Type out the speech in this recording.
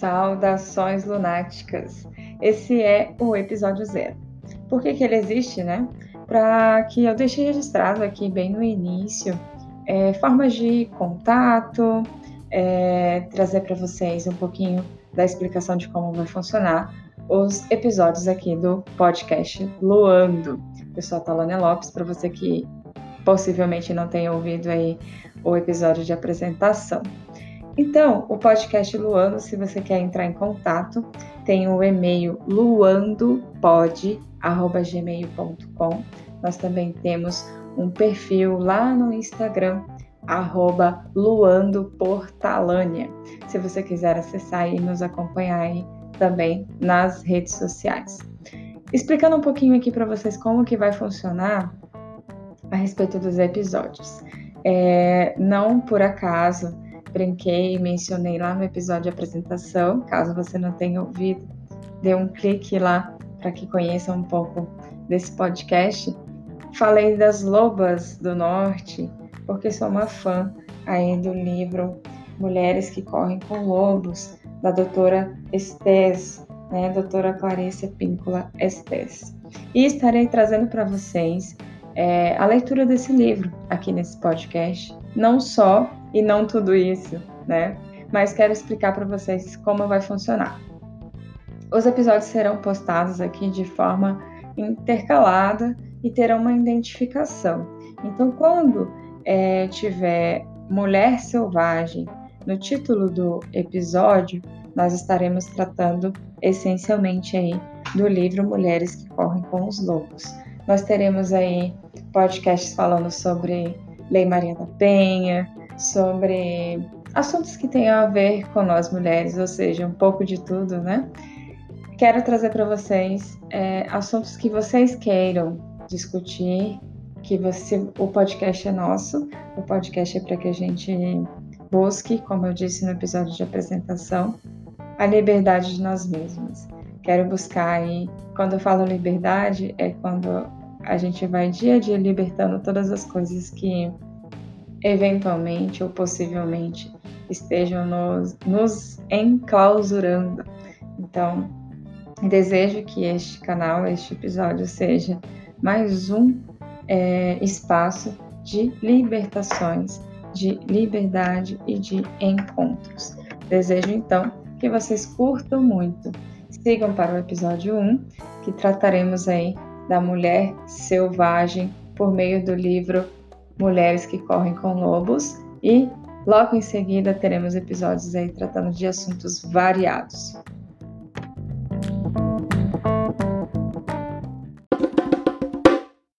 Saudações lunáticas! Esse é o episódio zero. Por que, que ele existe, né? Para que eu deixe registrado aqui bem no início é, formas de contato, é, trazer para vocês um pouquinho da explicação de como vai funcionar os episódios aqui do podcast Luando. Eu sou a Talânia Lopes, para você que possivelmente não tenha ouvido aí o episódio de apresentação. Então, o podcast Luando, se você quer entrar em contato, tem o e-mail luandopod@gmail.com. Nós também temos um perfil lá no Instagram arroba luandoportalânia. Se você quiser acessar e nos acompanhar aí também nas redes sociais. Explicando um pouquinho aqui para vocês como que vai funcionar a respeito dos episódios. É, não por acaso brinquei e mencionei lá no episódio de apresentação. Caso você não tenha ouvido, dê um clique lá para que conheça um pouco desse podcast. Falei das lobas do norte, porque sou uma fã aí do livro Mulheres que Correm com Lobos, da doutora Estés, né, doutora Clarice Píncula Estés. E estarei trazendo para vocês é, a leitura desse livro aqui nesse podcast, não só e não tudo isso, né? Mas quero explicar para vocês como vai funcionar. Os episódios serão postados aqui de forma intercalada e terão uma identificação. Então, quando é, tiver Mulher Selvagem no título do episódio, nós estaremos tratando essencialmente aí do livro Mulheres que Correm com os Lobos. Nós teremos aí podcasts falando sobre Lei Maria da Penha, sobre assuntos que tenham a ver com nós mulheres, ou seja, um pouco de tudo, né? Quero trazer para vocês é, assuntos que vocês queiram discutir, que você, o podcast é nosso, o podcast é para que a gente busque, como eu disse no episódio de apresentação, a liberdade de nós mesmos. Quero buscar aí, quando eu falo liberdade, é quando a gente vai dia a dia libertando todas as coisas que eventualmente ou possivelmente estejam nos, nos enclausurando. Então, desejo que este canal, este episódio, seja mais um é, espaço de libertações, de liberdade e de encontros. Desejo então que vocês curtam muito. Sigam para o episódio 1, que trataremos aí da mulher selvagem por meio do livro Mulheres que Correm com Lobos e logo em seguida teremos episódios aí tratando de assuntos variados.